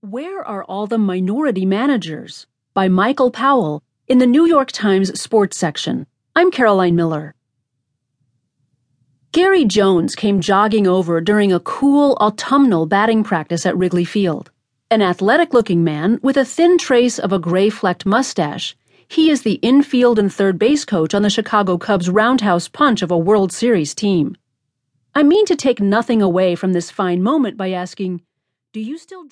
Where Are All the Minority Managers? by Michael Powell in the New York Times Sports section. I'm Caroline Miller. Gary Jones came jogging over during a cool autumnal batting practice at Wrigley Field. An athletic looking man with a thin trace of a gray flecked mustache. He is the infield and third base coach on the Chicago Cubs roundhouse punch of a World Series team. I mean to take nothing away from this fine moment by asking, do you still